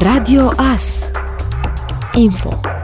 Radio AS Info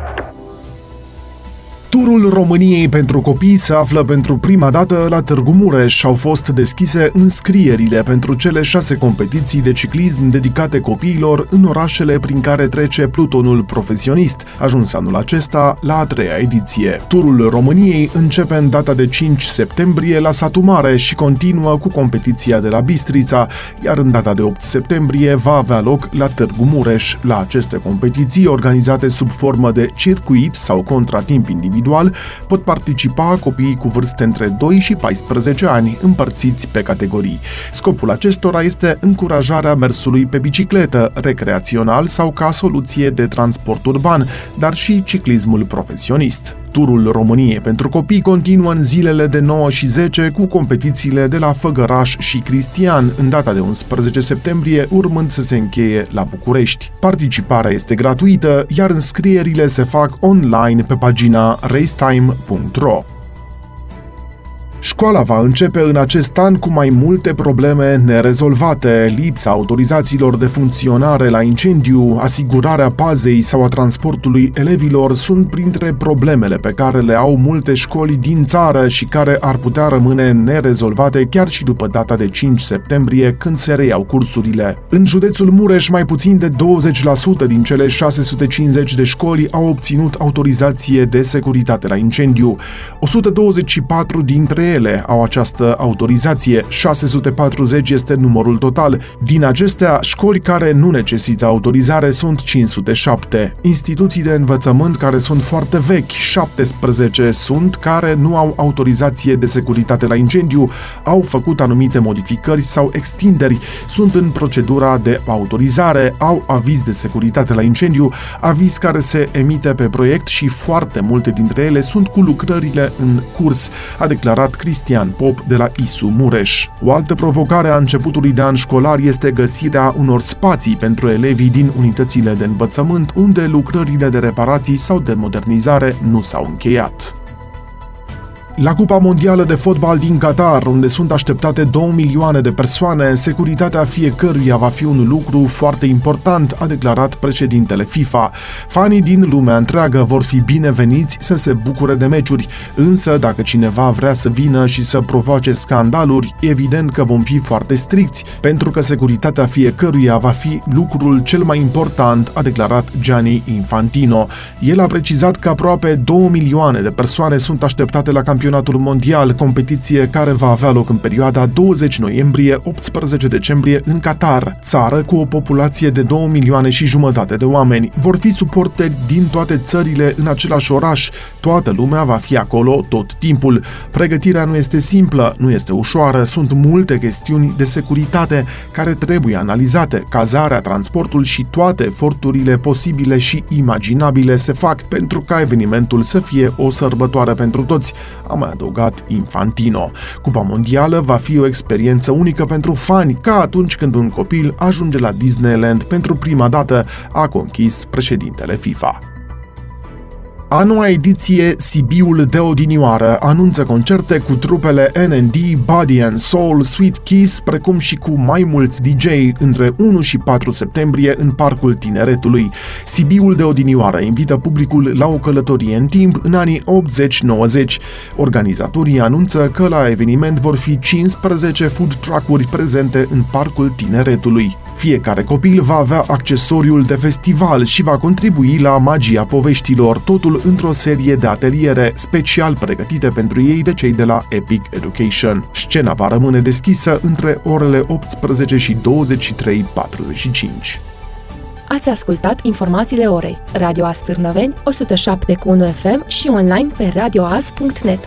Turul României pentru copii se află pentru prima dată la Târgu Mureș. Au fost deschise înscrierile pentru cele șase competiții de ciclism dedicate copiilor în orașele prin care trece plutonul profesionist, ajuns anul acesta la a treia ediție. Turul României începe în data de 5 septembrie la Satu Mare și continuă cu competiția de la Bistrița, iar în data de 8 septembrie va avea loc la Târgu Mureș. La aceste competiții, organizate sub formă de circuit sau contratimp individual, individual, pot participa copiii cu vârste între 2 și 14 ani, împărțiți pe categorii. Scopul acestora este încurajarea mersului pe bicicletă, recreațional sau ca soluție de transport urban, dar și ciclismul profesionist. Turul României pentru copii continuă în zilele de 9 și 10 cu competițiile de la Făgăraș și Cristian în data de 11 septembrie, urmând să se încheie la București. Participarea este gratuită, iar înscrierile se fac online pe pagina racetime.ro. Școala va începe în acest an cu mai multe probleme nerezolvate, lipsa autorizațiilor de funcționare la incendiu, asigurarea pazei sau a transportului elevilor sunt printre problemele pe care le au multe școli din țară și care ar putea rămâne nerezolvate chiar și după data de 5 septembrie, când se reiau cursurile. În județul Mureș, mai puțin de 20% din cele 650 de școli au obținut autorizație de securitate la incendiu. 124 dintre ele au această autorizație, 640 este numărul total. Din acestea, școli care nu necesită autorizare sunt 507. Instituții de învățământ care sunt foarte vechi, 17 sunt care nu au autorizație de securitate la incendiu, au făcut anumite modificări sau extinderi, sunt în procedura de autorizare, au aviz de securitate la incendiu, aviz care se emite pe proiect și foarte multe dintre ele sunt cu lucrările în curs, a declarat Cristian Pop de la ISU Mureș. O altă provocare a începutului de an școlar este găsirea unor spații pentru elevii din unitățile de învățământ unde lucrările de reparații sau de modernizare nu s-au încheiat. La Cupa Mondială de Fotbal din Qatar, unde sunt așteptate 2 milioane de persoane, securitatea fiecăruia va fi un lucru foarte important, a declarat președintele FIFA. Fanii din lumea întreagă vor fi bineveniți să se bucure de meciuri, însă dacă cineva vrea să vină și să provoace scandaluri, evident că vom fi foarte stricți, pentru că securitatea fiecăruia va fi lucrul cel mai important, a declarat Gianni Infantino. El a precizat că aproape 2 milioane de persoane sunt așteptate la campionatul campionatul mondial, competiție care va avea loc în perioada 20 noiembrie-18 decembrie în Qatar, țară cu o populație de 2 milioane și jumătate de oameni. Vor fi suporteri din toate țările în același oraș. Toată lumea va fi acolo tot timpul. Pregătirea nu este simplă, nu este ușoară, sunt multe chestiuni de securitate care trebuie analizate. Cazarea, transportul și toate eforturile posibile și imaginabile se fac pentru ca evenimentul să fie o sărbătoare pentru toți a mai adăugat Infantino. Cupa Mondială va fi o experiență unică pentru fani, ca atunci când un copil ajunge la Disneyland pentru prima dată, a conchis președintele FIFA. A noua ediție, Sibiul de odinioară, anunță concerte cu trupele NND, Body and Soul, Sweet Kiss, precum și cu mai mulți DJ între 1 și 4 septembrie în Parcul Tineretului. Sibiul de odinioară invită publicul la o călătorie în timp în anii 80-90. Organizatorii anunță că la eveniment vor fi 15 food truck-uri prezente în Parcul Tineretului. Fiecare copil va avea accesoriul de festival și va contribui la magia poveștilor, totul într-o serie de ateliere special pregătite pentru ei de cei de la Epic Education. Scena va rămâne deschisă între orele 18 și 23.45. Ați ascultat informațiile orei. Radio Astârnăveni, 107.1 FM și online pe radioas.net.